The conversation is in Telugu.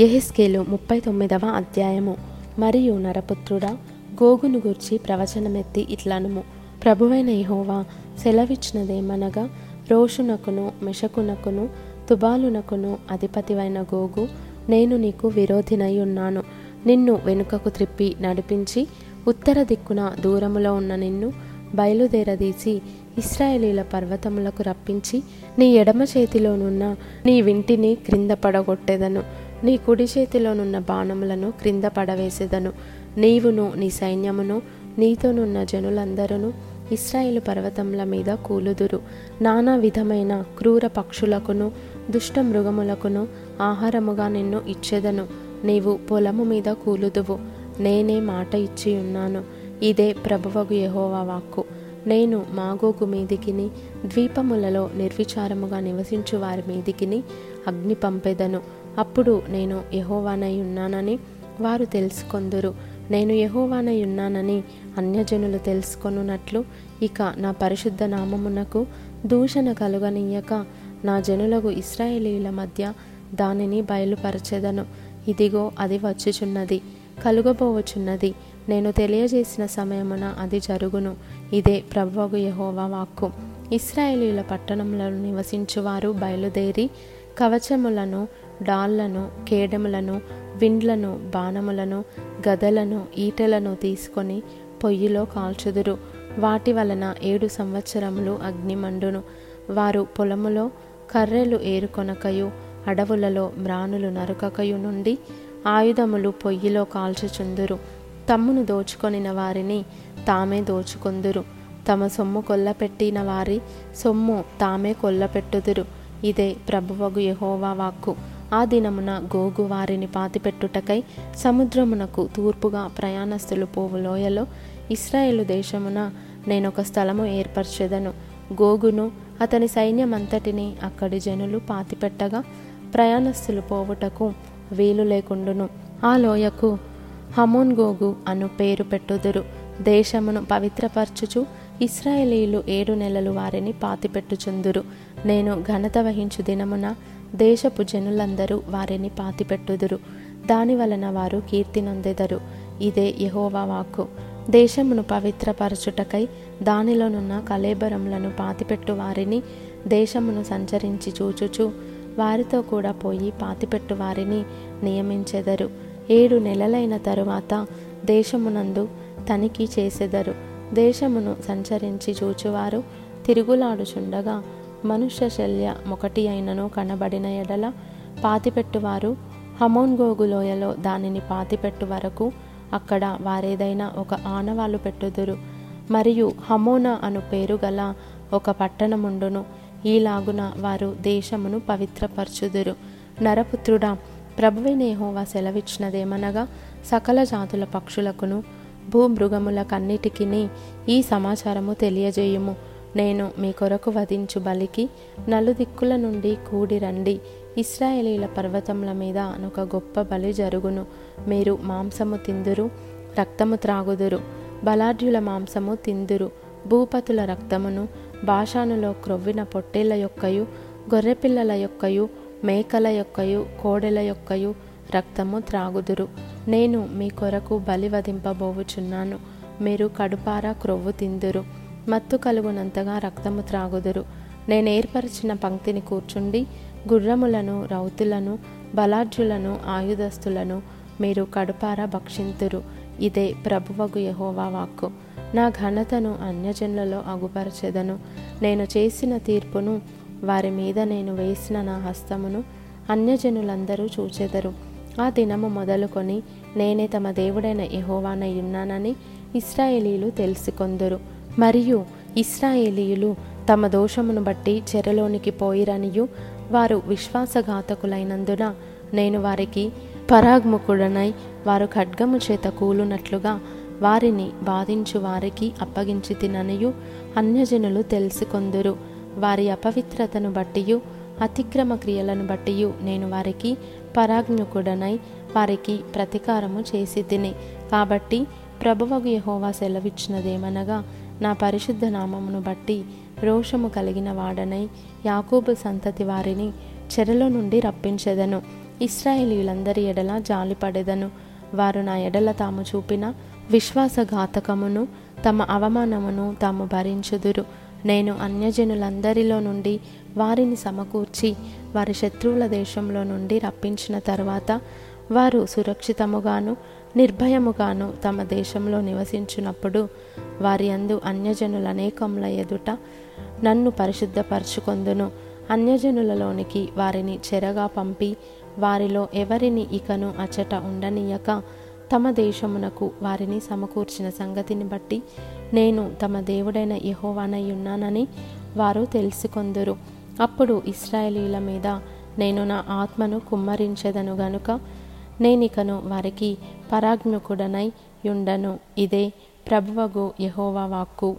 ఎహిస్కేలు ముప్పై తొమ్మిదవ అధ్యాయము. మరియు నరపుత్రుడా గోగును గూర్చి ప్రవచనమెత్తి ఇట్లనుము. ప్రభువైన యెహోవా సెలవిచ్చినదేమనగా రోషునకును మెషకునకును తుబాలునకును అధిపతివైన గోగు నేను నీకు విరోధినై ఉన్నాను నిన్ను వెనుకకు త్రిప్పి నడిపించి ఉత్తర దిక్కున దూరములో ఉన్న నిన్ను బయలుదేరదీసి ఇస్రాయేలీల పర్వతములకు రప్పించి నీ ఎడమ చేతిలోనున్న నీ వింటిని క్రింద పడగొట్టెదను. నీ కుడి చేతిలోనున్న బాణములను క్రింద పడవేసెదను. నీవును నీ సైన్యమును నీతోనున్న జనులందరూ ఇస్రాయేలు పర్వతముల మీద కూలుదురు. నానా విధమైన క్రూర పక్షులకును దుష్ట మృగములకును ఆహారముగా నిన్ను ఇచ్చేదను. నీవు పొలము మీద కూలుదువు. నేనే మాట ఇచ్చి ఉన్నాను. ఇదే ప్రభువగు యహోవా వాక్కు. నేను మాగోగు మీదికిని ద్వీపములలో నిర్విచారముగా నివసించు వారి మీదికిని అగ్ని పంపెదను అప్పుడు నేను యహోవానై ఉన్నానని వారు తెలుసుకొందురు. నేను యహోవానై ఉన్నానని అన్యజనులు తెలుసుకొనున్నట్లు ఇక నా పరిశుద్ధ నామమునకు దూషణ కలుగనీయక నా జనులకు ఇస్రాయేలీల మధ్య దానిని బయలుపరచెదను. ఇదిగో అది వచ్చుచున్నది కలుగబోవచున్నది నేను తెలియజేసిన సమయమున అది జరుగును. ఇదే ప్రభువగు యహోవా వాక్కు. ఇస్రాయేలీల పట్టణంలో నివసించువారు బయలుదేరి కవచములను డాళ్ళను కేడములను విండ్లను బాణములను గదలను ఈటలను తీసుకొని పొయ్యిలో కాల్చుదురు. వాటి వలన ఏడు సంవత్సరములు అగ్నిమండును వారు పొలములో కర్రెలు ఏరుకొనకయు అడవులలో మ్రానులు నరుకకయు నుండి ఆయుధములు పొయ్యిలో కాల్చుచుందురు. తమ్మును దోచుకొనిన వారిని తామే దోచుకొందురు. తమ సొమ్ము కొల్లపెట్టిన వారి సొమ్ము తామే కొల్లపెట్టుదురు. ఇదే ప్రభువగు యహోవా వాక్కు. ఆ దినమున గోగు వారిని పాతిపెట్టుటకై సముద్రమునకు తూర్పుగా ప్రయాణస్తులు పోవు లోయలో ఇస్రాయేలు దేశమున నేనొక స్థలము ఏర్పరచెదను. గోగును అతని సైన్యమంతటిని అక్కడి జనులు పాతిపెట్టగా ప్రయాణస్తులు పోవుటకు వీలు లేకుండును. ఆ లోయకు హమోన్ గోగు అను పేరు పెట్టుదురు. దేశమును పవిత్రపరచుచు ఇస్రాయేలీలు ఏడు నెలలు వారిని పాతిపెట్టుచుందురు. నేను ఘనత వహించు దినమున దేశపు జనులందరూ వారిని పాతిపెట్టుదురు. దాని వలన వారు కీర్తి నొందెదరు. ఇదే యహోవా వాక్కు. దేశమును పవిత్రపరచుటకై దానిలోనున్న కలేబరములను పాతిపెట్టు వారిని దేశమును సంచరించి చూచుచు వారితో కూడా పోయి పాతిపెట్టు వారిని నియమించెదరు. ఏడు నెలలైన తరువాత దేశమునందు తనిఖీ చేసెదరు. దేశమును సంచరించి చూచువారు తిరుగులాడుచుండగా మనుష్య శల్య మొకటి అయినను కనబడిన ఎడల పాతిపెట్టువారు. హమోన్గోగు లోయలో దానిని పాతిపెట్టు వరకు అక్కడ వారేదైనా ఒక ఆనవాలు పెట్టుదురు. మరియు హమోనా అను పేరు గల ఒక పట్టణముండును ఈలాగున వారు దేశమును పవిత్రపరచుదురు. నరపుత్రుడా ప్రభువినేహోవా సెలవిచ్చినదేమనగా సకల జాతుల పక్షులకును భూమృగములకన్నిటికీ ఈ సమాచారము తెలియజేయుము. నేను మీ కొరకు వధించు బలికి నలుదిక్కుల నుండి కూడి రండి. ఇస్రాయేలీల పర్వతముల మీద ఒక గొప్ప బలి జరుగును. మీరు మాంసము తిందురు రక్తము త్రాగుదురు. బలాఢ్యుల మాంసము తిందురు. భూపతుల రక్తమును భాషానులో క్రొవ్విన పొట్టేళ్ళ యొక్కయు గొర్రెపిల్లల యొక్కయు మేకల యొక్కయు కోడెల యొక్కయు రక్తము త్రాగుదురు. నేను మీ కొరకు బలి వధింపబోవుచున్నాను. మీరు కడుపారా క్రొవ్వు తిందురు. మత్తు కలుగునంతగా రక్తము త్రాగుదురు. నేను ఏర్పరిచిన పంక్తిని కూర్చుండి గుర్రములను రౌతులను బలార్జులను ఆయుధస్తులను మీరు కడుపారా భక్షింతురు. ఇదే ప్రభువగు యహోవా వాక్కు. నా ఘనతను అన్యజనులలో అగుపరచెదను. నేను చేసిన తీర్పును వారి మీద నేను వేసిన నా హస్తమును అన్యజనులందరూ చూచెదరు. ఆ దినము మొదలుకొని నేనే తమ దేవుడైన యహోవానయ్యున్నానని ఉన్నానని ఇస్రాయేలీలు తెలుసుకొందురు. మరియు ఇస్రాయేలీయులు తమ దోషమును బట్టి చెరలోనికి పోయిరనియు. వారు విశ్వాసఘాతకులైనందున నేను వారికి పరాగ్ముకుడనై వారు ఖడ్గము చేత కూలునట్లుగా వారిని బాధించు వారికి అప్పగించి తిననియు. అన్యజనులు తెలుసుకొందురు. వారి అపవిత్రతను బట్టియు అతిక్రమ క్రియలను బట్టియు నేను వారికి పరాజ్ఞకుడనై వారికి ప్రతీకారము చేసి తిని. కాబట్టి ప్రభువగు యహోవా సెలవిచ్చినదేమనగా నా పరిశుద్ధ నామమును బట్టి రోషము కలిగిన వాడనై యాకోబు సంతతి వారిని చెరలో నుండి రప్పించెదను. ఇస్రాయేలీలందరి ఎడల జాలిపడెదను. వారు నా ఎడల తాము చూపిన విశ్వాసఘాతకమును తమ అవమానమును తాము భరించుదురు. నేను అన్యజనులందరిలో నుండి వారిని సమకూర్చి వారి శత్రువుల దేశంలో నుండి రప్పించిన తర్వాత వారు సురక్షితముగాను నిర్భయముగాను తమ దేశంలో నివసించినప్పుడు వారి అందు అన్యజనుల అనేకముల ఎదుట నన్ను పరిశుద్ధపరచుకొందును. అన్యజనులలోనికి వారిని చెరగా పంపి వారిలో ఎవరిని ఇకను అచట ఉండనీయక తమ దేశమునకు వారిని సమకూర్చిన సంగతిని బట్టి నేను తమ దేవుడైన యహోవానై ఉన్నానని వారు తెలుసుకొందురు. అప్పుడు ఇస్రాయేలీల మీద నేను నా ఆత్మను కుమ్మరించెదను గనుక నేనికను వారికి పరాజ్ఞకుడనై యుండను. ఇదే ప్రభువగు యహోవా వాక్కు.